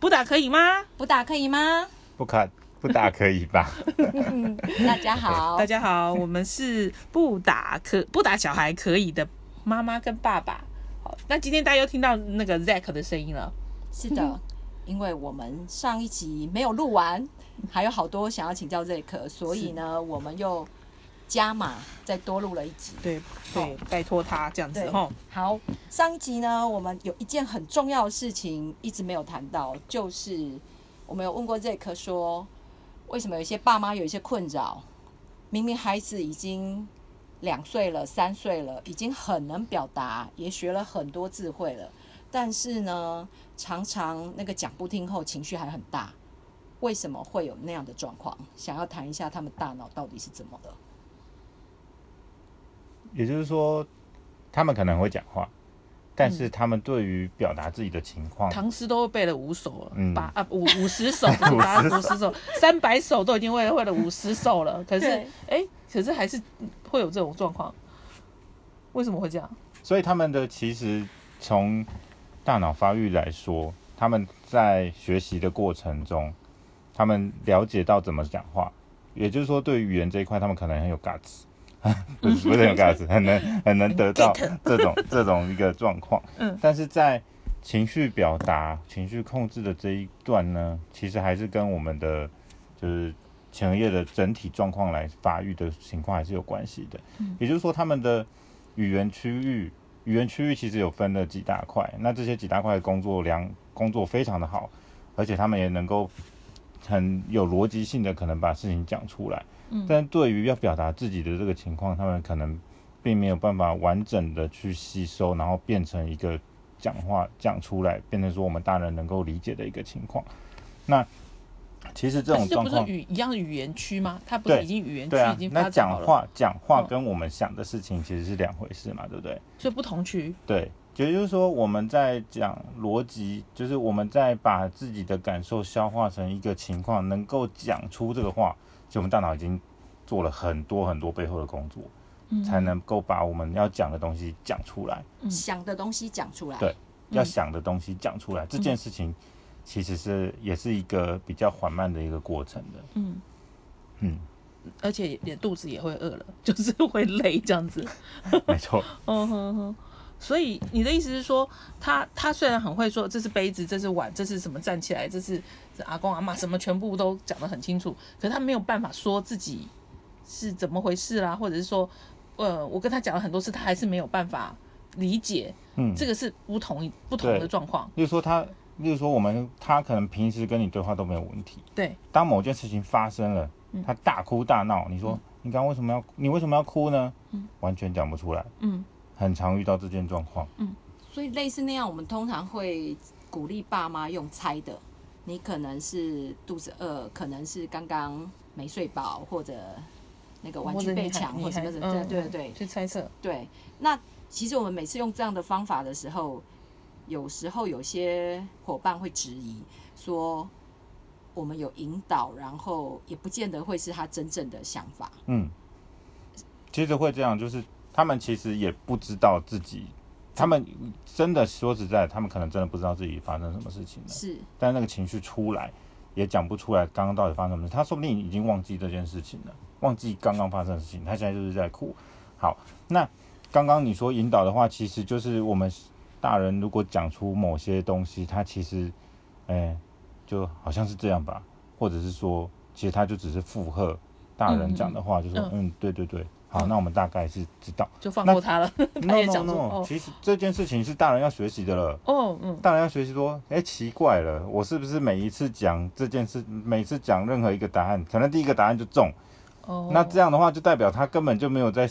不打可以吗？不打可以吗？不可不打可以吧？大家好，大家好，我们是不打可不打小孩可以的妈妈跟爸爸。好，那今天大家又听到那个 Zack 的声音了。是的，因为我们上一集没有录完，还有好多想要请教 Zack，所以呢，我们又加码再多录了一集。对对，拜托他这样子哈。好，上一集呢，我们有一件很重要的事情一直没有谈到，就是我们有问过 Zack 说，为什么有些爸妈有一些困扰，明明孩子已经两岁了、三岁了，已经很能表达，也学了很多智慧了，但是呢，常常那个讲不听后，情绪还很大。为什么会有那样的状况？想要谈一下他们大脑到底是怎么了？也就是说，他们可能会讲话，但是他们对于表达自己的情况，唐诗都背了五首了，嗯。把啊五 五十首，把五十首、三百首都已经会了会了五十首了，可是对。哎，可是还是会有这种状况，为什么会这样？所以他们的其实从大脑发育来说，他们在学习的过程中，他们了解到怎么讲话，也就是说，对于语言这一块，他们可能很有 guts，不是不是很有 guts，很能很能得到这种这种一个状况。嗯，但是在情绪表达、情绪控制的这一段呢，其实还是跟我们的就是前额叶的整体状况来发育的情况还是有关系的。也就是说，他们的语言区域，语言区域其实有分了几大块，那这些几大块的工作量工作非常的好，而且他们也能够很有逻辑性的可能把事情讲出来。嗯但对于要表达自己的这个情况，他们可能并没有办法完整的去吸收，然后变成一个讲话讲出来，变成说我们大人能够理解的一个情况。那其实这种这不是语一样的语言区吗？它不是已经语言区已经，那讲话讲话嗯跟我们想的事情其实是两回事嘛，对不对？所以不同区。对，也就是说我们在讲逻辑，就是我们在把自己的感受消化成一个情况，能够讲出这个话，其实我们大脑已经做了很多很多背后的工作，嗯才能够把我们要讲的东西讲出来，嗯想的东西讲出来。对要想的东西讲出来。这件事情其实是也是一个比较缓慢的一个过程的。嗯，嗯，而且也肚子也会饿了，就是会累这样子。没错，嗯哼哼。所以你的意思是说，他他虽然很会说这是杯子，这是碗，这是什么站起来，这是这阿公阿妈什么全部都讲得很清楚，可是他没有办法说自己是怎么回事啦，或者是说，呃，我跟他讲了很多次，他还是没有办法理解，嗯，这个是不同不同的状况。例如说他，例如说我们他可能平时跟你对话都没有问题，对，当某件事情发生了，他大哭大闹，你说、你刚刚为什么要你为什么要哭呢？嗯。完全讲不出来，嗯很常遇到这件状况。嗯所以类似那样，我们通常会鼓励爸妈用猜的。你可能是肚子饿，可能是刚刚没睡饱，或者那个玩具被抢，或什么的。你还嗯对对对去猜测，对。那其实我们每次用这样的方法的时候，有时候有些伙伴会质疑说，我们有引导，然后也不见得会是他真正的想法。嗯，其实会这样，就是他们其实也不知道自己，他们真的说实在，他们可能真的不知道自己发生什么事情了，是。但那个情绪出来也讲不出来，刚刚到底发生什么事，他说不定已经忘记这件事情了，忘记刚刚发生的事情，他现在就是在哭。好，那刚刚你说引导的话，其实就是我们大人如果讲出某些东西，他其实，哎、就好像是这样吧，或者是说，其实他就只是附和大人讲的话，就说嗯。嗯对对对，好，那我们大概是知道。就放过他了。他 no 也 no no，哦其实这件事情是大人要学习的了。哦嗯大人要学习说，哎、奇怪了，我是不是每一次讲这件事，每次讲任何一个答案，可能第一个答案就中，哦，那这样的话就代表他根本就没有在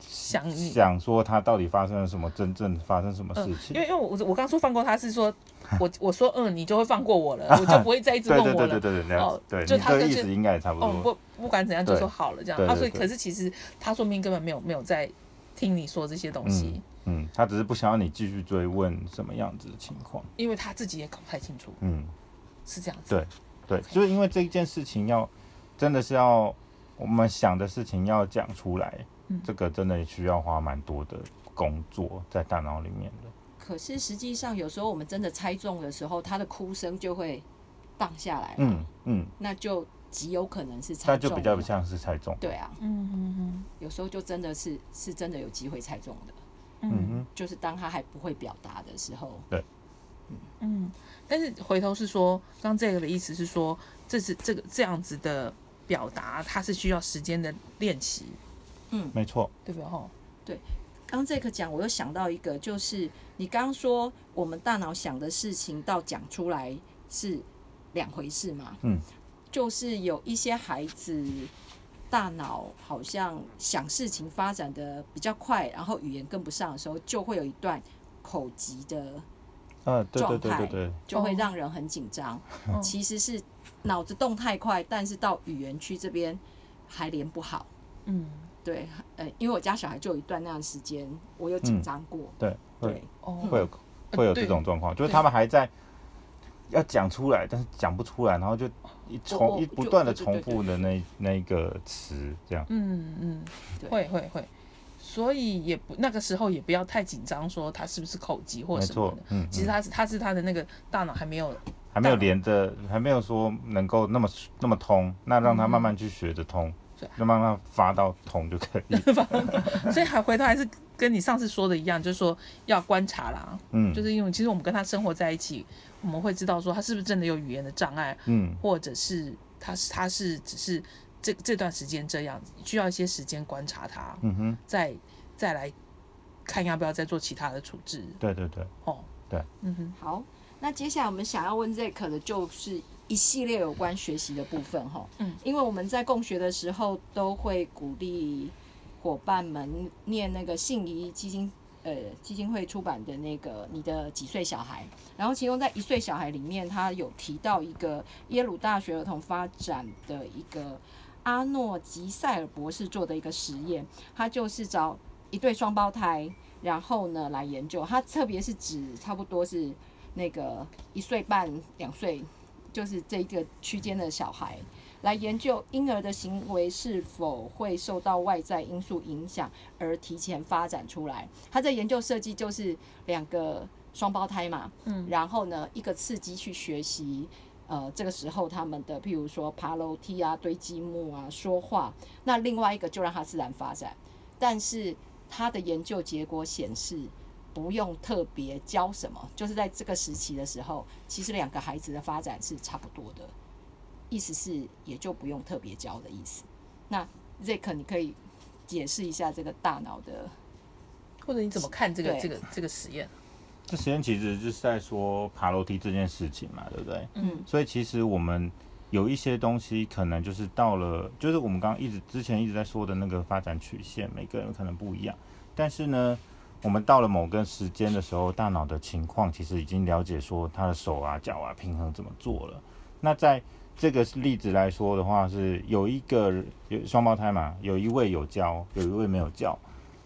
想想说他到底发生了什么，真正发生什么事嗯，情。因为因为我我刚说放过他是说，我我说嗯，你就会放过我了，我就不会再一直对问我了。对对对对哦对，就他就是你这个意思应该也差不多哦，多。不不管怎样就说好了这样。啊，所以对对对可是其实他说明根本没有没有在听你说这些东西，嗯，他只是不想要你继续追问什么样子的情况。因为他自己也搞不太清楚，嗯，是这样子。对对，就是因为这一件事情要真的是要我们想的事情要讲出来，嗯。这个真的需要花蛮多的工作在大脑里面的。可是实际上有时候我们真的猜中的时候，他的哭声就会荡下来，嗯嗯，那就极有可能是猜中那。就比较像是猜中。对啊，嗯嗯嗯有时候就真的是是真的有机会猜中的，嗯。哼，就是当他还不会表达的时候，对。嗯。但是回头是说，刚这个的意思是说，这是这个这样子的表达，它是需要时间的练习，嗯没错。对不对？哈，对刚这个讲，我又想到一个，就是你刚刚说我们大脑想的事情到讲出来是两回事嘛？嗯，就是有一些孩子大脑好像想事情发展的比较快，然后语言跟不上的时候，就会有一段口急的，呃，对对状态对对对，就会让人很紧张。哦其实是脑子动太快，但是到语言区这边还连不好。嗯，对，呃，因为我家小孩就有一段那样的时间，我有紧张过。对会对，哦，会有会有这种状况，就是他们还在要讲出来，但是讲不出来，然后就一重一不断的重复的那那一个词，这样。嗯嗯，对。会会会，所以也不那个时候也不要太紧张，说他是不是口疾或什么的，。嗯，嗯。其实他是他是他的那个大脑还没有，还没有连着，还没有说能够那么那么通，那让他慢慢去学着通对，就慢慢发到通就可以。所以还回头还是跟你上次说的一样，就是说要观察啦，嗯，就是因为其实我们跟他生活在一起，我们会知道说他是不是真的有语言的障碍，嗯。或者是他是他是只是这这段时间这样子，需要一些时间观察他，嗯哼，再再来看要不要再做其他的处置。对对对，哦。对，嗯哼，好，那接下来我们想要问 Zack 的就是一系列有关学习的部分哈。嗯，因为我们在共学的时候都会鼓励伙伴们念那个信宜基金呃基金会出版的那个你的几岁小孩，然后其中在一岁小孩里面，他有提到一个耶鲁大学儿童发展的一个阿诺吉塞尔博士做的一个实验，他就是找一对双胞胎。然后呢，来研究，他特别是指差不多是那个一岁半、两岁，就是这一个区间的小孩，来研究婴儿的行为是否会受到外在因素影响而提前发展出来。他在研究设计就是两个双胞胎嘛，嗯然后呢，一个刺激去学习。呃，这个时候他们的，譬如说爬楼梯啊、堆积木啊、说话，那另外一个就让他自然发展。但是他的研究结果显示，不用特别教什么，就是在这个时期的时候，其实两个孩子的发展是差不多的，意思是也就不用特别教的意思。那 Zack，你可以解释一下这个大脑的，或者你怎么看这个对这个这个实验？这实验其实就是在说爬楼梯这件事情嘛，对不对？嗯所以其实我们有一些东西，可能就是到了，就是我们刚刚一直之前一直在说的那个发展曲线，每个人可能不一样。但是呢，我们到了某个时间的时候，大脑的情况其实已经了解说他的手啊、脚啊平衡怎么做了。那在这个例子来说的话，是有一个有双胞胎嘛，有一位有教，有一位没有教。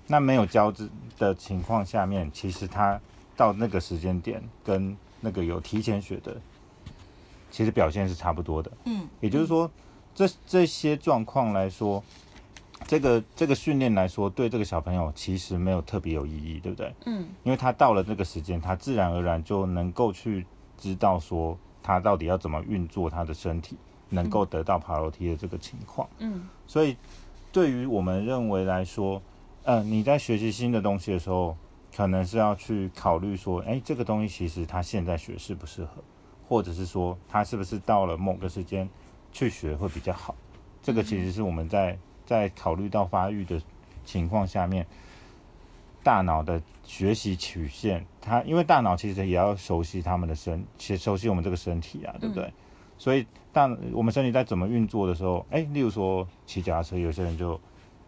那没有教之的情况下面，其实他到那个时间点跟那个有提前学的，其实表现是差不多的。嗯也就是说，这这些状况来说，这个这个训练来说，对这个小朋友其实没有特别有意义，对不对？嗯因为他到了这个时间，他自然而然就能够去知道说他到底要怎么运作他的身体，能够得到爬楼梯的这个情况。嗯所以，对于我们认为来说，呃，你在学习新的东西的时候，可能是要去考虑说，哎，这个东西其实他现在学适不适合，或者是说他是不是到了某个时间去学会比较好。这个其实是我们在在考虑到发育的情况下面，大脑的学习曲线，它因为大脑其实也要熟悉他们的身，其实熟悉我们这个身体啊，对不对？所以大我们身体在怎么运作的时候，哎，例如说骑脚踏车，有些人就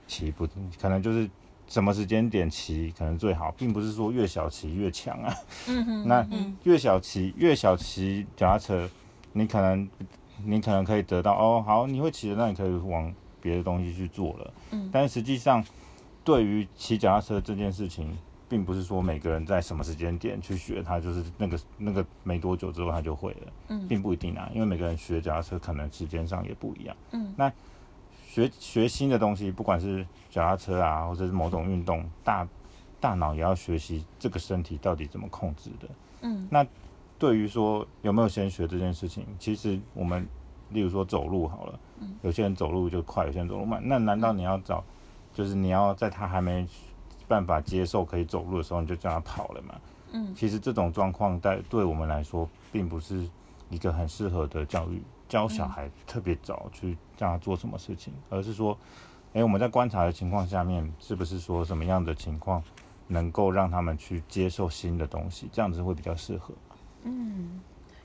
骑不，可能就是什么时间点骑可能最好，并不是说越小骑越强啊。嗯哼，那嗯越小骑越小骑脚踏车，你可能你可能可以得到哦，好，你会骑的，那你可以往别的东西去做了。嗯但是实际上，对于骑脚踏车这件事情，并不是说每个人在什么时间点去学，他就是那个那个没多久之后他就会了，嗯并不一定啊，因为每个人学脚踏车可能时间上也不一样。嗯那学学新的东西，不管是脚踏车啊，或者是某种运动，大大脑也要学习这个身体到底怎么控制的。嗯，那对于说有没有先学这件事情，其实我们例如说走路好了，有些人走路就快，有些人走路慢，那难道你要找，就是你要在他还没办法接受可以走路的时候，你就叫他跑了嘛？嗯，其实这种状况在对我们来说，并不是一个很适合的教育，教小孩特别早去让他做什么事情，而是说，诶，我们在观察的情况下面，是不是说什么样的情况能够让他们去接受新的东西，这样子会比较适合。嗯，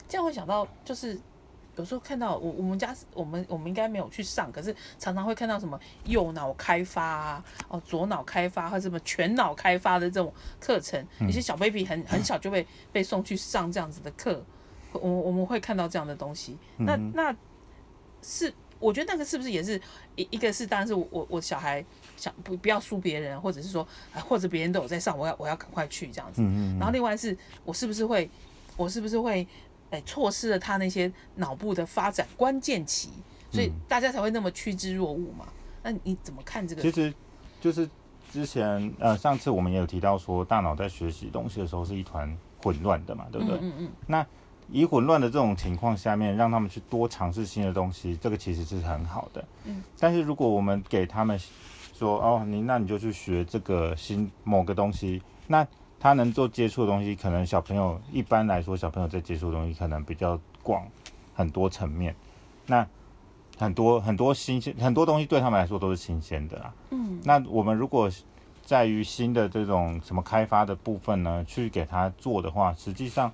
这样会想到，就是有时候看到我我们家我们我们应该没有去上，可是常常会看到什么右脑开发啊，哦左脑开发或什么全脑开发的这种课程，有些小 baby 很很小就被被送去上这样子的课，我我们会看到这样的东西。那那是我觉得那个是不是也是一一个是当然是我我我小孩想不不要输别人，或者是说啊或者别人都有在上，我要我要赶快去这样子。嗯然后另外是我是不是会，我是不是会，哎，错失了他那些脑部的发展关键期，所以大家才会那么趋之若鹜嘛？那你怎么看这个？其实就是之前呃上次我们也有提到说，大脑在学习东西的时候是一团混乱的嘛，对不对？嗯嗯那以混乱的这种情况下面，让他们去多尝试新的东西，这个其实是很好的。嗯。但是如果我们给他们说哦，你那你就去学这个新某个东西，那他能做接触的东西，可能小朋友一般来说，小朋友在接触的东西可能比较广，很多层面。那很多很多新鲜很多东西对他们来说都是新鲜的啦。嗯那我们如果在于新的这种什么开发的部分呢，去给他做的话，实际上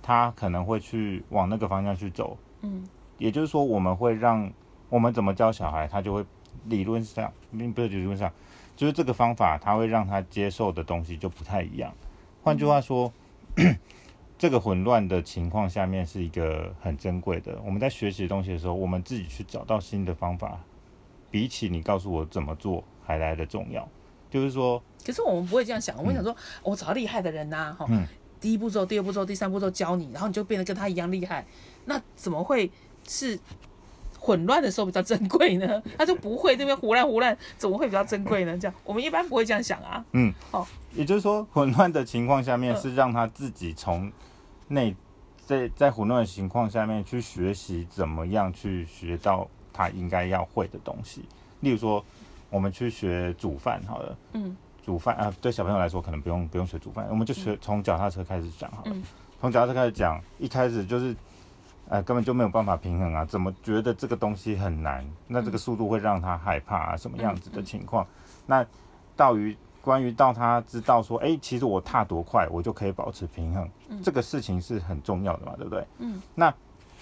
他可能会去往那个方向去走。嗯也就是说，我们会让我们怎么教小孩，他就会理论上，并不是理论上，就是这个方法，他会让他接受的东西就不太一样。换句话说，这个混乱的情况下面是一个很珍贵的。我们在学习东西的时候，我们自己去找到新的方法，比起你告诉我怎么做还来的重要。就是说，可是我们不会这样想，我们想说，我找厉害的人呐、哈、嗯第一步骤、第二步骤、第三步骤教你，然后你就变得跟他一样厉害，那怎么会是混乱的时候比较珍贵呢？他就不会这边胡乱胡乱，怎么会比较珍贵呢？这样我们一般不会这样想啊。嗯，哦，也就是说，混乱的情况下面嗯是让他自己从内在在混乱的情况下面去学习怎么样去学到他应该要会的东西。例如说，我们去学煮饭好了，嗯煮饭啊，对小朋友来说可能不用不用学煮饭，我们就学从脚踏车开始讲好了。嗯从脚踏车开始讲，一开始就是，呃，根本就没有办法平衡啊，怎么觉得这个东西很难？那这个速度会让他害怕啊，什么样子的情况？那到于关于到他知道说，哎、其实我踏多快，我就可以保持平衡，这个事情是很重要的嘛，对不对？嗯。那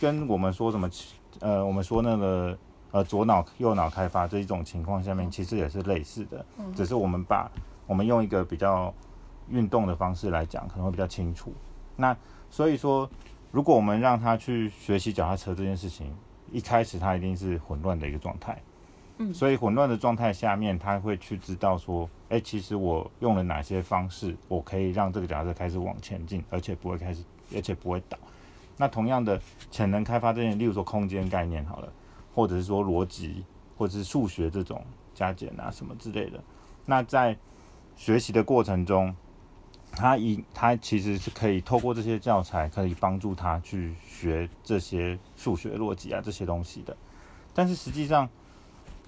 跟我们说什么，呃，我们说那个呃左脑右脑开发这一种情况下面，其实也是类似的，只是我们把我们用一个比较运动的方式来讲，可能会比较清楚。那所以说，如果我们让他去学习脚踏车这件事情，一开始他一定是混乱的一个状态。嗯所以混乱的状态下面，他会去知道说，哎、其实我用了哪些方式，我可以让这个脚踏车开始往前进，而且不会开始，而且不会倒。那同样的潜能开发这件，例如说空间概念好了，或者是说逻辑，或者是数学这种加减啊什么之类的。那在学习的过程中，他以他其实是可以透过这些教材，可以帮助他去学这些数学逻辑啊这些东西的。但是实际上，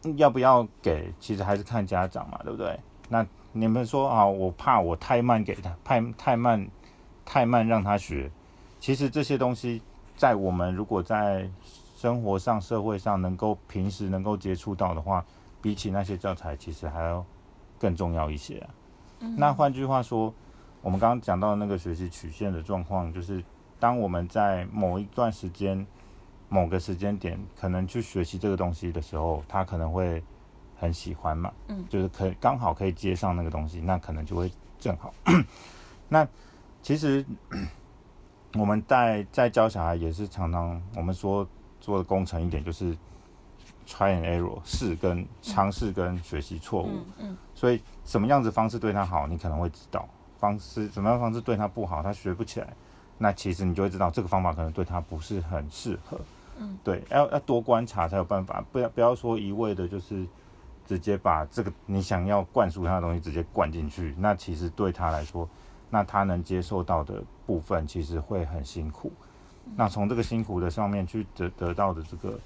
嗯要不要给，其实还是看家长嘛，对不对？那你们说啊，我怕我太慢给他，太太慢，太慢让他学。其实这些东西，在我们如果在生活上、社会上能够平时能够接触到的话，比起那些教材，其实还要更重要一些啊。那换句话说，我们刚刚讲到那个学习曲线的状况，就是当我们在某一段时间、某个时间点，可能去学习这个东西的时候，他可能会很喜欢嘛，嗯，就是可以刚好可以接上那个东西，那可能就会正好。那其实我们在在教小孩也是常常我们说做的工程一点，就是 try and error 试跟尝试跟学习错误。嗯嗯所以什么样子方式对他好，你可能会知道；方式什么样的方式对他不好，他学不起来，那其实你就会知道这个方法可能对他不是很适合。嗯，对，要要多观察才有办法，不要不要说一味的就是直接把这个你想要灌输他的东西直接灌进去，那其实对他来说，那他能接受到的部分其实会很辛苦。那从这个辛苦的上面去得得到的这个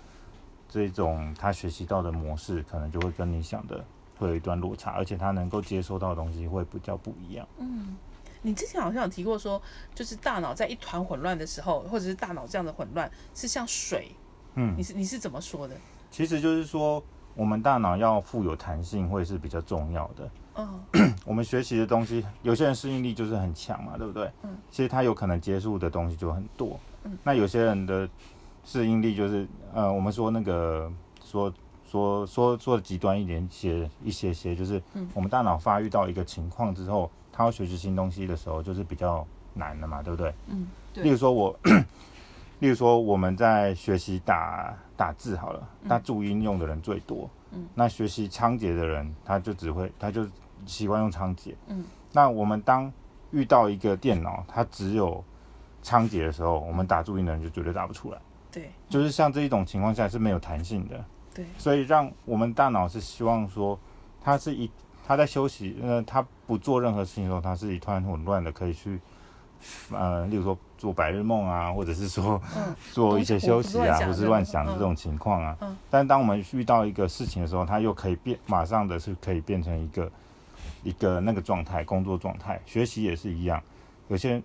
这种他学习到的模式，可能就会跟你想的会有一段落差，而且他能够接收到的东西会比较不一样。嗯，你之前好像有提过说，就是大脑在一团混乱的时候，或者是大脑这样的混乱是像水，嗯你，是你是怎么说的？其实就是说，我们大脑要富有弹性，会是比较重要的。嗯 我们学习的东西，有些人适应力就是很强嘛，对不对？嗯。其实他有可能接触的东西就很多。嗯。那有些人的适应力就是，呃，我们说那个说说说说的极端一点些一些些，就是嗯我们大脑发育到一个情况之后，他要学习新东西的时候，就是比较难的嘛，对不对？嗯对例如说我，例如说我们在学习打打字好了，那注音用的人最多。嗯。那学习仓颉的人，他就只会，他就习惯用仓颉。嗯。那我们当遇到一个电脑，它只有仓颉的时候，我们打注音的人就绝对打不出来。对就是像这一种情况下是没有弹性的，对，所以让我们大脑是希望说，它是一它在休息，呃，它不做任何事情的时候，它是一团混乱的，可以去，呃，例如说做白日梦啊，或者是说嗯做一些休息啊，胡思乱想这种情况啊。嗯但当我们遇到一个事情的时候，它又可以变，马上的是可以变成一个一个那个状态，工作状态，学习也是一样。有些人，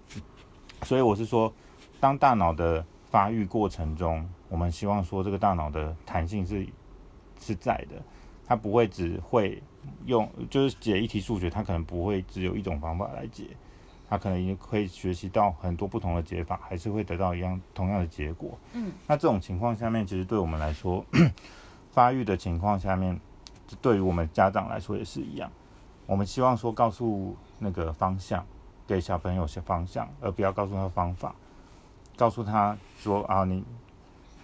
所以我是说，当大脑的发育过程中，我们希望说这个大脑的弹性是是在的，它不会只会用，就是解一题数学，它可能不会只有一种方法来解，它可能也会学习到很多不同的解法，还是会得到一样同样的结果。嗯，那这种情况下面，其实对我们来说，发育的情况下面，对于我们家长来说也是一样。我们希望说告诉那个方向，给小朋友些方向，而不要告诉他方法。告诉他说啊，你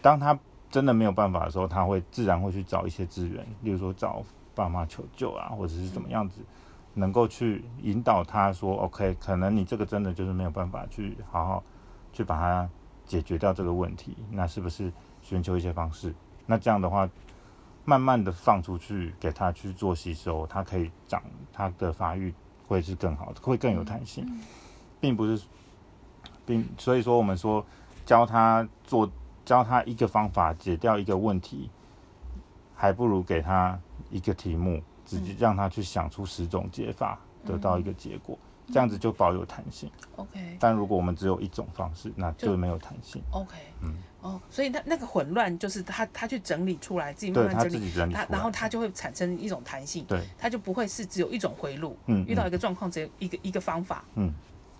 当他真的没有办法的时候，他会自然会去找一些资源，例如说找爸妈求救啊，或者是怎么样子，能够去引导他说，OK，可能你这个真的就是没有办法去好好去把它解决掉这个问题，那是不是寻求一些方式？那这样的话，慢慢的放出去给他去做吸收，他可以长他的发育会是更好的，会更有弹性，并不是，并所以说我们说教他做教他一个方法解掉一个问题，还不如给他一个题目，直接让他去想出十种解法，得到一个结果，这样子就保有弹性。，OK。但如果我们只有一种方式，那就就没有弹性。OK，嗯，哦，所以那那个混乱就是他他去整理出来，自己慢慢整理，自己整理，他然后他就会产生一种弹性，对，他就不会是只有一种回路，嗯，遇到一嗯个状况只有一个一个方法，嗯，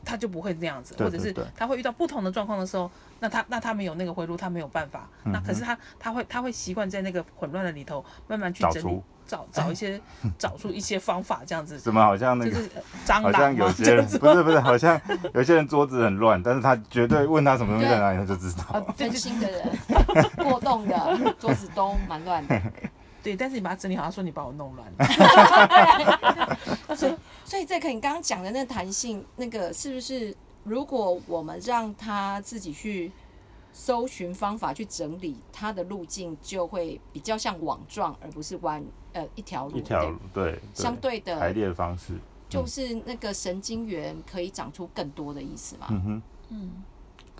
他就不会那样子，或者是他会遇到不同的状况的时候，那他那他没有那个回路，他没有办法，嗯那可是他他会他会习惯在那个混乱的里头慢慢去整理找出，找找一些 找出一些方法，这样子，怎么好像那个就是好像有些人不是不是，好像 有些人桌子很乱，但是他绝对问他什么东西在哪里，他就知道。啊，对 分对心的人，过动的桌子都蛮乱的。对，但是你把它整理好，他说你把我弄乱了，所以这个你刚刚讲的那个弹性，那个是不是如果我们让他自己去搜寻方法去整理，他的路径就会比较像网状，而不是弯呃一条路。一条对路对，对。相对的排列方式，就是那个神经元可以长出更多的意思嘛，嗯哼，嗯，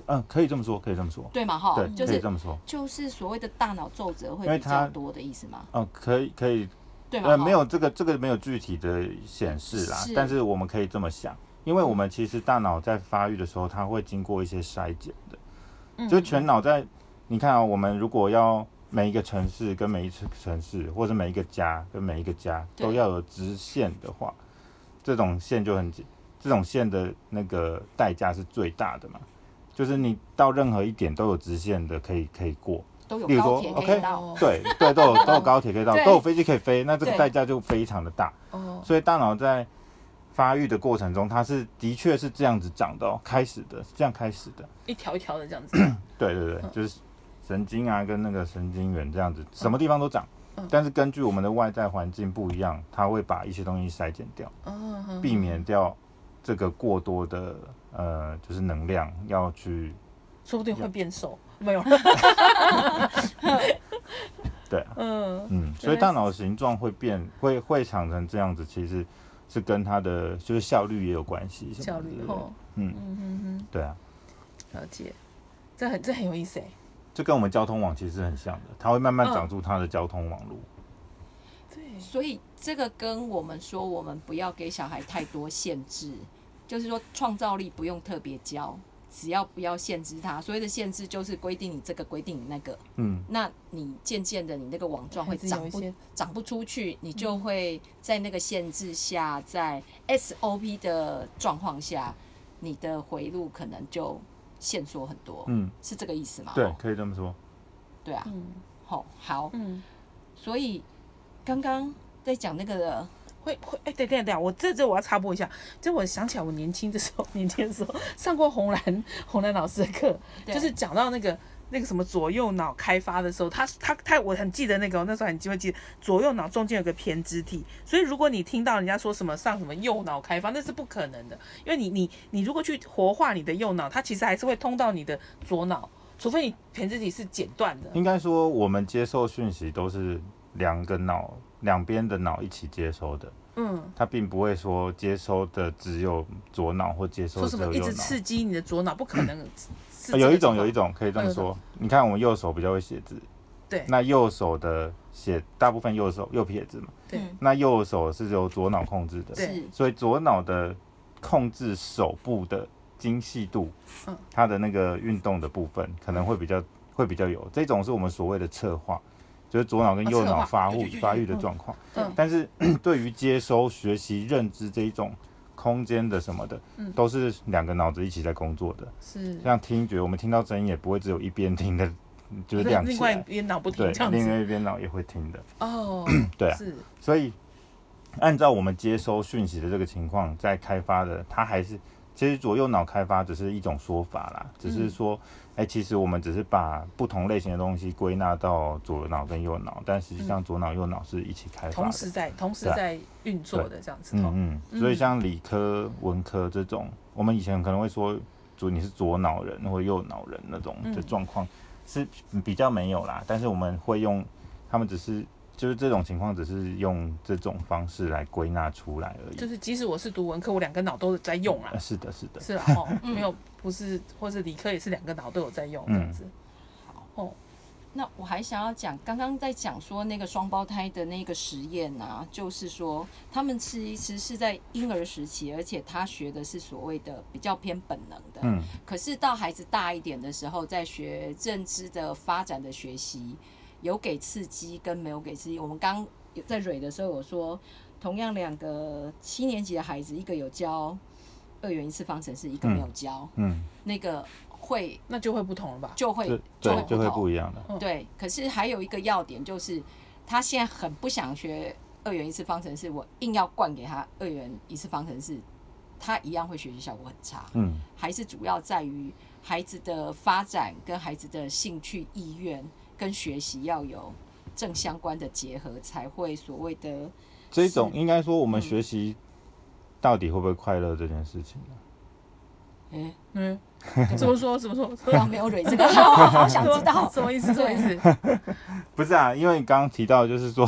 嗯，可以这么说，可以这么说，对嘛哈对，，就是这么说。就是所谓的大脑皱褶会比较多的意思嘛，哦，可以可以，呃，没有这个这个没有具体的显示啦是，但是我们可以这么想，因为我们其实大脑在发育的时候，它会经过一些筛检的，嗯就全脑在，你看啊，我们如果要每一个城市跟每一次城市，或者每一个家跟每一个家都要有直线的话，这种线就很紧，这种线的那个代价是最大的嘛，就是你到任何一点都有直线的可以可以过，都有高铁可以 OK 到，对对，都有都有高铁可以到，都有飞机可以飞，那这个代价就非常的大。哦，所以大脑在发育的过程中，它是的确是这样子长的哦，开始的是这样开始的。一条一条的这样子，对对对，嗯。就是神经啊跟那个神经元这样子，什么地方都长嗯。但是根据我们的外在环境不一样，它会把一些东西筛减掉，避免掉这个过多的呃，就是能量要去说不定会变瘦，没有，对啊，嗯，嗯，所以大脑的形状会变，会会长成这样子，其实是跟它的就是效率也有关系。效率哦，嗯，嗯哼哼，对啊，了解，这很这很有意思哎。这跟我们交通网其实很像的，它会慢慢嗯长出它的交通网络。对，所以这个跟我们说，我们不要给小孩太多限制，就是说创造力不用特别教，只要不要限制它。所谓的限制就是规定你这个，规定你那个，嗯，那你渐渐的你那个网状会长不一些长不出去，你就会在那个限制下，在 SOP 的状况下，你的回路可能就限缩很多。嗯，是这个意思吗？对，可以这么说。对啊，嗯好，好，嗯，所以刚刚在讲那个的。会会哎，对对对，我这这我要插播一下，这我想起来我年轻的时候，年轻的时候上过红蓝红蓝老师的课，就是讲到那个那个什么左右脑开发的时候，他他他我很记得那个，我那时候很记会记得左右脑中间有个偏肢体，所以如果你听到人家说什么上什么右脑开发，那是不可能的，因为你你你如果去活化你的右脑，它其实还是会通到你的左脑，除非你胼胝体是剪断的。应该说，我们接受讯息都是两个脑两边的脑一起接收的，嗯，它并不会说接收的只有左脑或接收说什么一直的只有右脑。刺激你的左脑，不可能有一种有一种可以这么说，你看我们右手比较会写字，对。那右手的写大部分右手右撇子嘛，对。嗯。那右手是由左脑控制的，对。是。所以左脑的控制手部的精细度，嗯。它的那个运动的部分可能会比较会比较有，这种是我们所谓的侧化，就是左脑跟右脑发对对对育发育的嗯状况。嗯但是 对于接收、学习、认知这一种空间的什么的，嗯都是两个脑子一起在工作的。是像听觉，我们听到声音也不会只有一边听的，就是亮起另外一来，边脑不听对另外一边脑也会听的。哦，对啊是所以按照我们接收讯息的这个情况，在开发的，它还是其实左右脑开发只是一种说法啦，只是说，哎、其实我们只是把不同类型的东西归纳到左脑跟右脑，但实际上左脑右脑是一起开发的。同时在同时在运作的这样子哦。嗯嗯，所以像理科、文科这种，我们以前可能会说，左你是左脑人或右脑人那种的状况，是比较没有啦。但是我们会用，他们只是就是这种情况，只是用这种方式来归纳出来而已。就是即使我是读文科，我两个脑都在用啊呃，是的，是的，是啦哦，没有不是或是理科也是两个脑都有在用这样子。好哦，那我还想要讲，刚刚在讲说那个双胞胎的那个实验啊，就是说他们其实是在婴儿时期，而且他学的是所谓的比较偏本能的。嗯，可是到孩子大一点的时候，在学认知的发展的学习，有给刺激跟没有给刺激。我们刚在蕊的时候有说，同样两个七年级的孩子，一个有教二元一次方程式，一个没有教，嗯，那个会那就会不同了吧？就会就会，就会不一样的。嗯对，可是还有一个要点就是，他现在很不想学二元一次方程式，我硬要灌给他二元一次方程式，他一样会学习效果很差。嗯，还是主要在于孩子的发展跟孩子的兴趣意愿跟学习要有正相关的结合，才会所谓的这种应该说我们嗯学习到底会不会快乐这件事情呢？哎，嗯，怎么说？怎么说？刚刚没有蕊这个，好好想知道。什么意思？什么意思？不是啊，因为你刚刚提到就是说，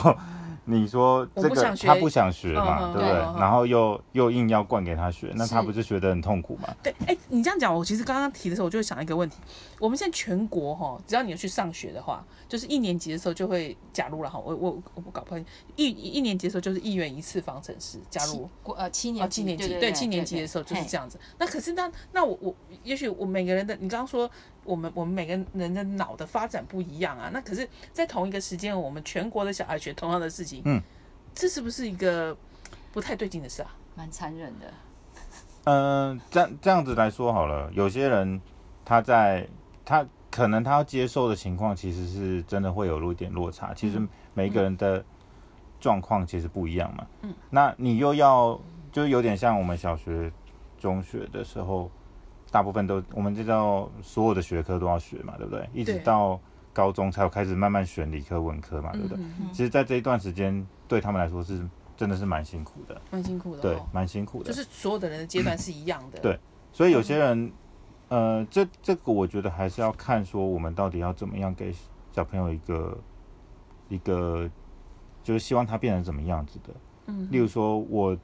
你说这个不他不想学嘛，对不对？然后又又硬要灌给他学，那他不是学得很痛苦吗？对，哎、你这样讲，我其实刚刚提的时候，我就想一个问题：我们现在全国哈，只要你有去上学的话，就是一年级的时候就会假如了哈，我我我不搞不好一一年级的时候就是一元一次方程式加入。国呃七哦，年七年级对对七年级的时候就是这样。样子。那可是那那我我也许我每个人的，你刚刚说我们我们每个人的脑的发展不一样啊。那可是，在同一个时间，我们全国的小孩学同样的事情，嗯，这是不是一个不太对劲的事啊？蛮残忍的。嗯、这样这样子来说好了，有些人他在他可能他要接受的情况，其实是真的会有一点落差。其实每一个人的状况其实不一样嘛。嗯，那你又要就有点像我们小学、中学的时候，大部分都我们知道所有的学科都要学嘛，对不对？一直到高中才有开始慢慢选理科、文科嘛，对不对？嗯嗯其实，在这一段时间对他们来说是真的是蛮辛苦的，蛮辛苦的、对哦，，蛮辛苦的。就是所有的人的阶段是一样的。对所以有些人，呃，这这个我觉得还是要看说我们到底要怎么样给小朋友一个一个就是希望他变成怎么样子的。嗯例如说我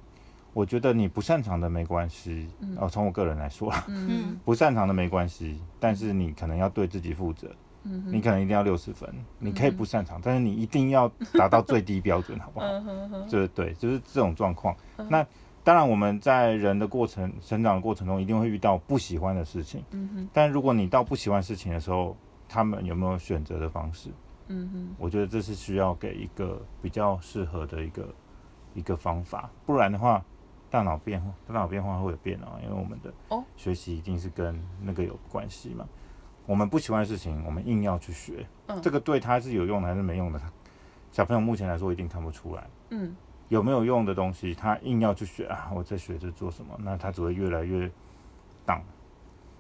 我觉得你不擅长的没关系，哦，从我个人来说，嗯不擅长的没关系，但是你可能要对自己负责。嗯你可能一定要六十分，你可以不擅长，但是你一定要达到最低标准，好不好？就是对，就是这种状况。那当然，我们在人的过程、成长的过程中，一定会遇到不喜欢的事情。嗯哼，但如果你到不喜欢事情的时候，他们有没有选择的方式？嗯哼，我觉得这是需要给一个比较适合的一个一个方法，不然的话，大脑变化，大脑变化会有变啊，因为我们的哦学习一定是跟那个有关系嘛。我们不喜欢的事情，我们硬要去学，嗯这个对他是有用的还是没用的？他小朋友目前来说一定看不出来。嗯有没有用的东西，他硬要去学啊，我在学着做什么？那他只会越来越荡，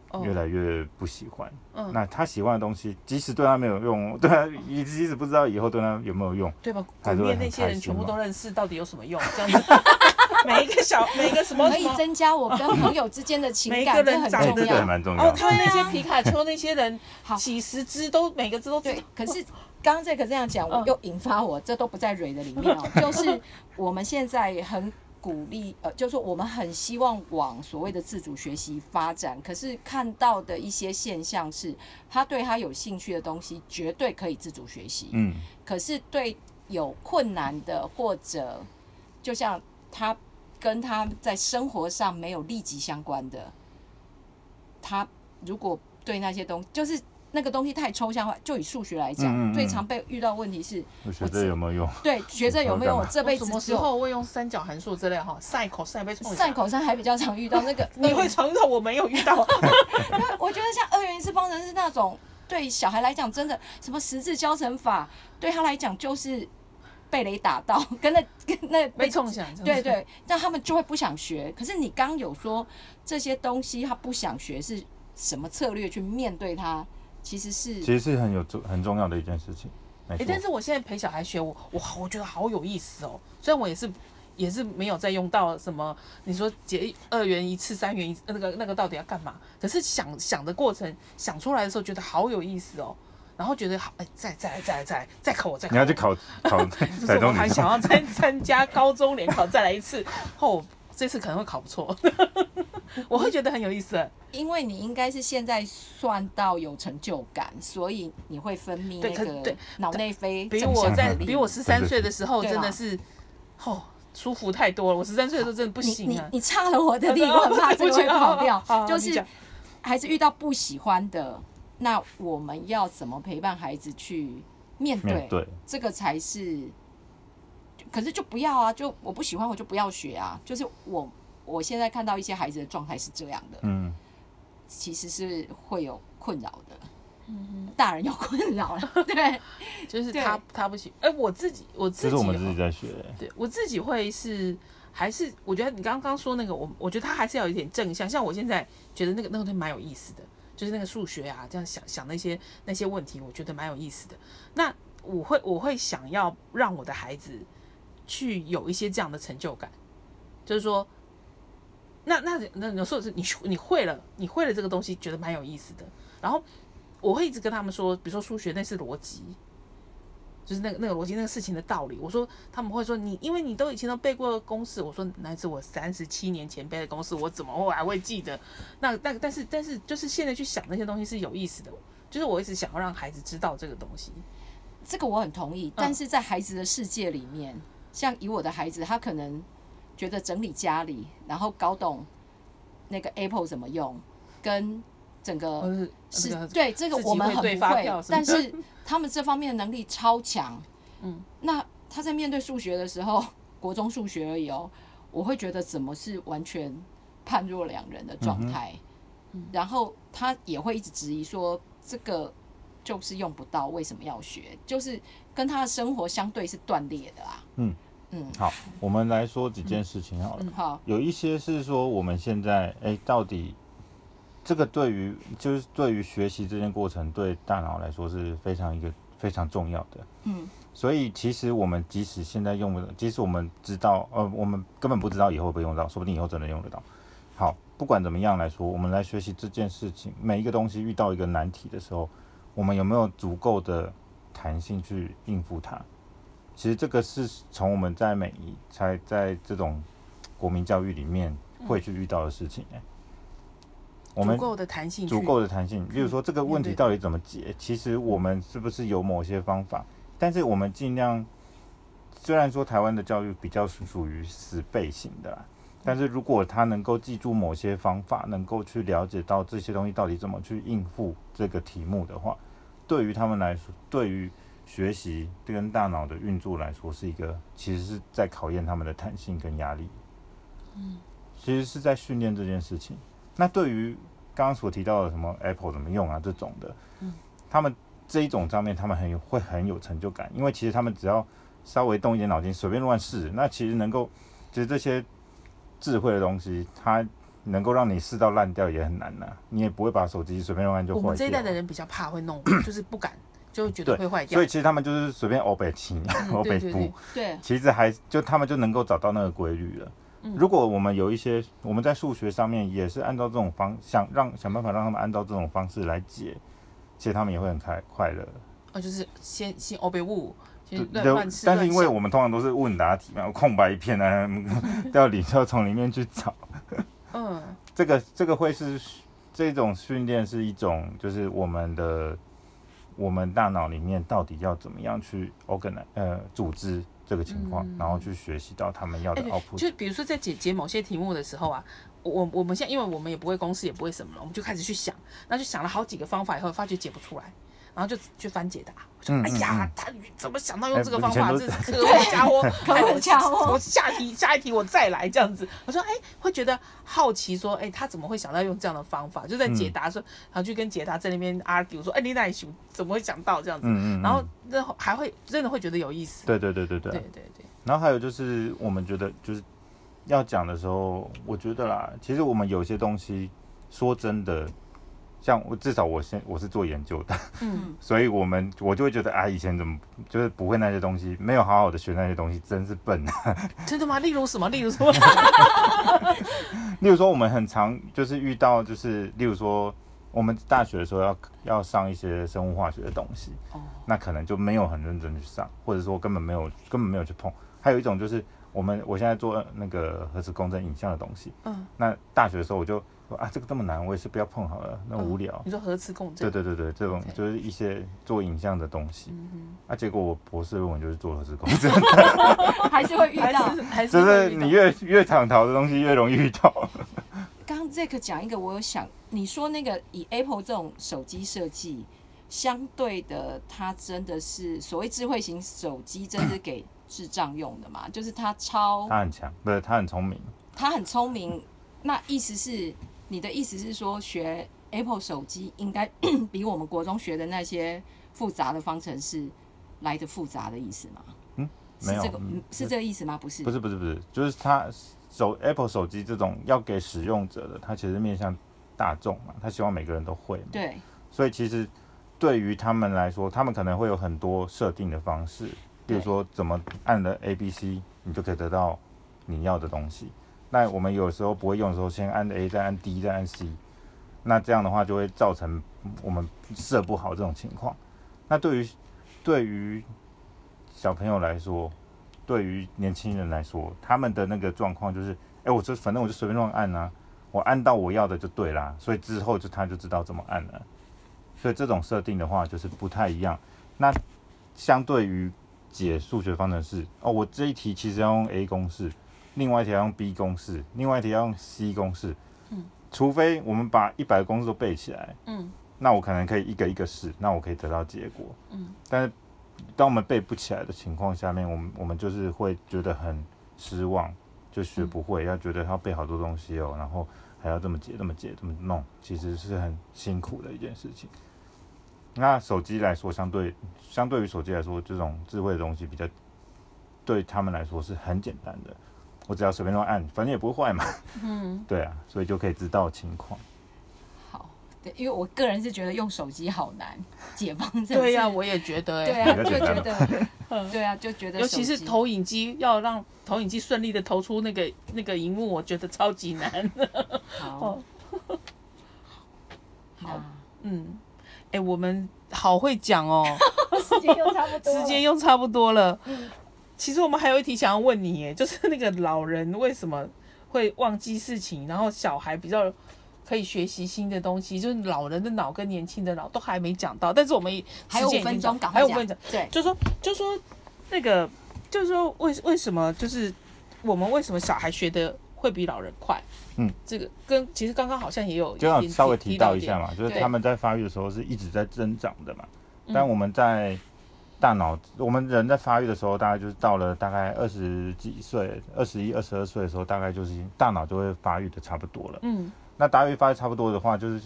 哦越来越不喜欢。嗯那他喜欢的东西，即使对他没有用，对他，你即使不知道以后对他有没有用，对吧？还是会很里面那些人全部都认识，到底有什么用？这样子，每一个小 每一个什么可以。增加我跟朋友之间的情 每一个感，这很人长哎、重要。哦，蛮重要的。他们那些皮卡丘那些人，好。几十只都每个只都对，可是刚刚这个这样讲，我又引发我，这都不在蕊的里面哦，就是我们现在很鼓励，呃，就是说我们很希望往所谓的自主学习发展，可是看到的一些现象是，他对他有兴趣的东西绝对可以自主学习，嗯，可是对有困难的或者就像他跟他在生活上没有立即相关的，他如果对那些东西就是。那个东西太抽象化，就以数学来讲，嗯嗯嗯最常被遇到问题是，我学这有没有用？对学这有没有？我干嘛我这辈子什么时候会用三角函数之类哈？赛口赛被冲赛口上还比较常遇到那个，你会常到我没有遇到，我觉得像二元一次方程式那种，对小孩来讲，真的什么十字交乘法，对他来讲就是被雷打到，跟那跟那被冲响。对，对，但他们就会不想学。可是你刚有说这些东西他不想学是什么策略去面对他，其实是其实是很有重很重要的一件事情。哎、错，但是我现在陪小孩学，我我好我觉得好有意思哦。虽然我也是也是没有再用到什么，你说结二元一次、三元一次，那个那个到底要干嘛？可是想想的过程，想出来的时候觉得好有意思哦。然后觉得好，哎，再再来再来再来再考我再考我，你要去考 考就是台中，我还想要再参加高中联考再来一次，哦，这次可能会考不错，我会觉得很有意思。因为你应该是现在算到有成就感，所以你会分泌对那个脑内啡比正我在向的力比我十三岁的时候对真的是，哦，舒服太多了。我十三岁的时候真的不你行啊。你你差了我的 力，我很怕这个会跑掉好好好。就是你讲孩子遇到不喜欢的，那我们要怎么陪伴孩子去面对？面对这个才是。可是就不要啊！就我不喜欢，我就不要学啊！就是我我现在看到一些孩子的状态是这样的，嗯，其实是会有困扰的。嗯大人有困扰了，对，就是他他不行。哎、我自己我自己这是我们自己哦在学。对我自己会是还是我觉得你刚刚说那个，我我觉得他还是要有一点正向。像我现在觉得那个那个东西蛮有意思的，就是那个数学啊，这样想想那些那些问题，我觉得蛮有意思的。那我会我会想要让我的孩子去有一些这样的成就感，就是说。那那那有时候是你你会了，你会了这个东西，觉得蛮有意思的。然后我会一直跟他们说，比如说数学那是逻辑，就是那个那个逻辑那个事情的道理。我说他们会说你，因为你都以前都背过公式。我说那是我三十七年前背的公式，我怎么会还会记得？那那但是但是就是现在去想那些东西是有意思的，就是我一直想要让孩子知道这个东西。这个我很同意。但是在孩子的世界里面，像以我的孩子，他可能觉得整理家里，然后搞懂那个 Apple 怎么用，跟整个是对这个我们会对发很不会但是他们这方面的能力超强。嗯，那他在面对数学的时候，国中数学而已哦，我会觉得怎么是完全判若两人的状态。然后他也会一直质疑说，这个就是用不到，为什么要学？就是跟他的生活相对是断裂的啊。嗯嗯，好，我们来说几件事情好了。好，有一些是说我们现在哎、到底这个对于就是对于学习这件过程，对大脑来说是非常一个非常重要的。嗯，所以其实我们即使现在用不，即使我们知道，呃，我们根本不知道以后会不会用到，说不定以后真的用得到。好，不管怎么样来说，我们来学习这件事情，每一个东西遇到一个难题的时候，我们有没有足够的弹性去应付它？其实这个是从我们在每一才在这种国民教育里面会去遇到的事情、欸。我们足够的弹性去，足够的弹性，例如说这个问题到底怎么解？其实我们是不是有某些方法？但是我们尽量，虽然说台湾的教育比较是属于死背型的啦，但是如果他能够记住某些方法，能够去了解到这些东西到底怎么去应付这个题目的话，对于他们来说，对于学习跟大脑的运作来说，是一个其实是在考验他们的弹性跟压力。嗯，其实是在训练这件事情。那对于刚刚所提到的什么 Apple 怎么用啊这种的，嗯，他们这一种上面他们很有会很有成就感，因为其实他们只要稍微动一点脑筋，随便乱试，那其实能够，其实这些智慧的东西，它能够让你试到烂掉也很难呐、你也不会把手机随便乱就坏我们这一代的。人比较怕会弄，就是不敢，就会觉得对会坏掉所以。其实他们就是随便欧北清、欧北布对对对，对，其实还就他们就能够找到那个规律了。如果我们有一些我们在数学上面也是按照这种方想让想办法让他们按照这种方式来解，其实他们也会很开快乐。哦，就是先先欧北物，对但是因为我们通常都是问答题嘛，空白一片啊，要你就要从里面去找。嗯，这个这个会是这种训练是一种，就是我们的我们大脑里面到底要怎么样去 organize 呃组织这个情况，然后去学习到他们要的哎 output。就比如说在解解某些题目的时候啊，我我们现在因为我们也不会公式，也不会什么了，我们就开始去想，那就想了好几个方法以后，发觉解不出来，然后就去翻解答。我说，嗯哎呀嗯，他怎么想到用这个方法？这是可恶家伙！可恶家伙 我下题下一题我再来这样子。我说，哎，会觉得好奇，说，哎，他怎么会想到用这样的方法？就在解答说，然后去跟解答在那边 argue 说，哎，你那熊怎么会想到这样子？嗯嗯嗯然后那还会真的会觉得有意思。对对对对对对对对，然后还有就是，我们觉得就是要讲的时候，我觉得啦，其实我们有些东西，说真的，像我至少我现我是做研究的，嗯，所以我们我就会觉得啊，以前怎么就是不会那些东西，没有好好的学那些东西，真是笨。真的吗？例如什么？例如什么？例如说，我们很常就是遇到，就是例如说，我们大学的时候要要上一些生物化学的东西，哦那可能就没有很认真去上，或者说根本没有根本没有去碰。还有一种就是我们我现在做那个核磁共振影像的东西，嗯，那大学的时候我就说啊，这个这么难，我也是不要碰好了，那无聊。你说核磁共振？对对对对，这种就是一些做影像的东西。嗯啊，结果我博士论文就是做核磁共振，还是会遇还到。是还是就是你越越常逃的东西越容易遇到。刚刚 Zack 讲一个，我有想，你说那个以 Apple 这种手机设计，相对的，它真的是所谓智慧型手机，真是给智障用的嘛？就是它超，它很强，不是它很聪明。它很聪明。那意思是，你的意思是说，学 Apple 手机应该 比我们国中学的那些复杂的方程式来的复杂的意思吗？嗯，没有是这个，嗯嗯是这个意思吗？不是，不是不是不是，就是它手 Apple 手机这种要给使用者的，它其实面向大众嘛，他希望每个人都会嘛。对，所以其实对于他们来说，他们可能会有很多设定的方式，比如说怎么按了 A B C，你就可以得到你要的东西。那我们有时候不会用的时候，先按 A，再按 D，再按 C，那这样的话就会造成我们设不好这种情况。那对于对于小朋友来说，对于年轻人来说，他们的那个状况就是，哎、我就反正我就随便乱按啊，我按到我要的就对啦，所以之后就他就知道怎么按了。所以这种设定的话就是不太一样。那相对于解数学方程式，哦，我这一题其实要用 A 公式，另外一题要用 B 公式，另外一题要用 C 公式。嗯，除非我们把一百个公式都背起来，嗯那我可能可以一个一个试，那我可以得到结果。嗯，但是当我们背不起来的情况下面，我们我们就是会觉得很失望，就学不会，要觉得要背好多东西哦，然后还要这么解、这么解、这么弄，其实是很辛苦的一件事情。那手机来说，相对相对于手机来说，这种智慧的东西比较对他们来说是很简单的，我只要随便乱按，反正也不会坏嘛。嗯，对啊，所以就可以知道情况。好，对，因为我个人是觉得用手机好难，解放这对呀、啊，我也觉得哎、对啊，就觉得，对啊，就觉得，尤其是，投影机要让投影机顺利的投出那个那个荧幕，我觉得超级难。好，好，嗯，哎、我们好会讲哦，时间又差不多，时间又差不多了。其实我们还有一题想要问你，耶，就是那个老人为什么会忘记事情，然后小孩比较可以学习新的东西，就是老人的脑跟年轻的脑都还没讲到，但是我们还有五分钟，到赶快还有五分钟，。对，就说就说那个，就是说为为什么就是我们为什么小孩学的会比老人快？嗯，这个跟其实刚刚好像也有就要稍微提到一点下嘛，就是对他们在发育的时候是一直在增长的嘛，嗯但我们在大脑，我们人在发育的时候，大概就是到了大概二十几岁、二十一、二十二岁的时候，大概就是大脑就会发育的差不多了。嗯那大约发育差不多的话，就是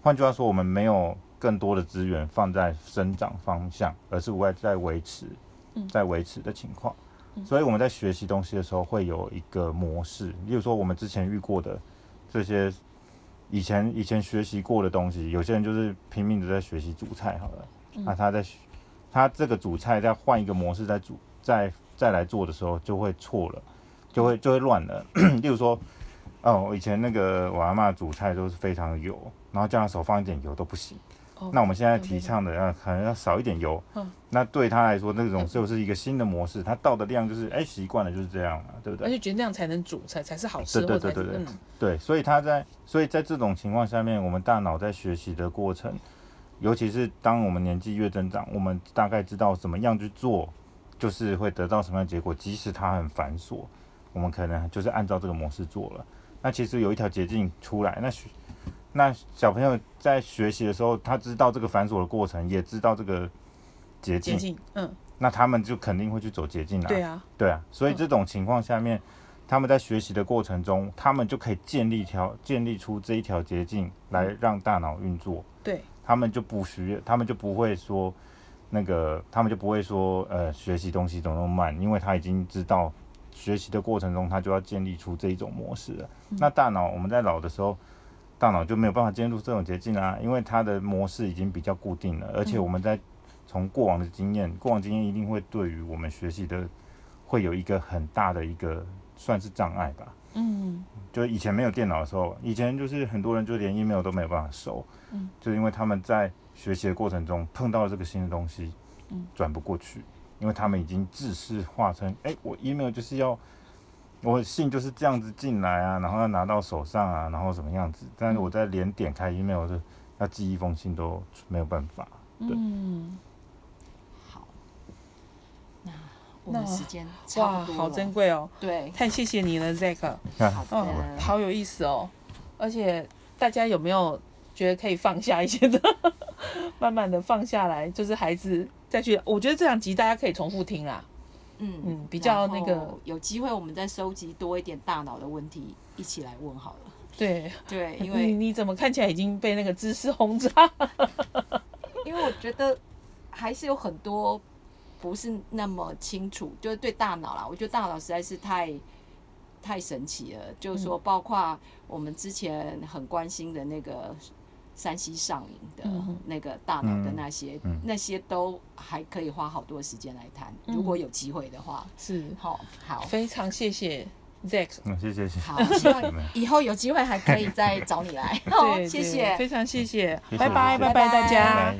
换句话说，我们没有更多的资源放在生长方向，而是外在维持嗯，在维持的情况。所以我们在学习东西的时候会有一个模式，例如说我们之前遇过的这些以前以前学习过的东西，有些人就是拼命的在学习煮菜好了，那他在学他这个煮菜再换一个模式再煮再再来做的时候就会错了，就会就会乱了。例如说，哦，以前那个我阿妈煮菜都是非常油，然后叫她少放一点油都不行。哦那我们现在提倡的要可能要少一点油，嗯那对他来说那种就是一个新的模式，他倒的量就是哎习惯了就是这样嘛，对不对？而且觉得那样才能煮，才才是好吃，对对对对对嗯对，所以他在所以在这种情况下面，我们大脑在学习的过程，尤其是当我们年纪越增长，我们大概知道怎么样去做，就是会得到什么样的结果，即使它很繁琐，我们可能就是按照这个模式做了。那其实有一条捷径出来，那学那小朋友在学习的时候，他知道这个繁琐的过程，也知道这个捷径，捷，嗯，那他们就肯定会去走捷径啦。对啊，对啊，所以嗯这种情况下面，他们在学习的过程中，他们就可以建立一条建立出这一条捷径来让大脑运作，对，他们就不需要，他们就不会说那个，他们就不会说呃学习东西怎么那么慢，因为他已经知道学习的过程中，他就要建立出这一种模式了。嗯那大脑我们在老的时候。大脑就没有办法进入这种捷径啊，因为它的模式已经比较固定了，而且我们在从过往的经验，过往经验一定会对于我们学习的会有一个很大的一个算是障碍吧。嗯就以前没有电脑的时候，以前就是很多人就连 email 都没有办法收，嗯，就是因为他们在学习的过程中碰到了这个新的东西，嗯，转不过去，因为他们已经自视化成，哎、我 email 就是要。我信就是这样子进来啊，然后要拿到手上啊，然后什么样子？但是我在连点开 email 就要寄一封信都没有办法。对嗯，好，那我们那时间差哇，不多好珍贵哦，对，太谢谢你了，Zack。好哦的，，好有意思哦！而且大家有没有觉得可以放下一些的，慢慢的放下来，就是孩子再去，我觉得这两集大家可以重复听啦。嗯嗯比较那个有机会我们再收集多一点大脑的问题，一起来问好了。对，对，因你为你怎么看起来已经被那个知识轰炸？因为我觉得还是有很多不是那么清楚，就是对大脑啦，我觉得大脑实在是太太神奇了。就是说，包括我们之前很关心的那个山西上瘾的嗯那个大脑的那些，嗯那些都还可以花好多时间来谈。嗯如果有机会的话，是，好好非常谢谢 Zack。嗯，谢谢谢谢。好，希望 以后有机会还可以再找你来。谢谢。非常谢谢，拜拜，拜拜大家。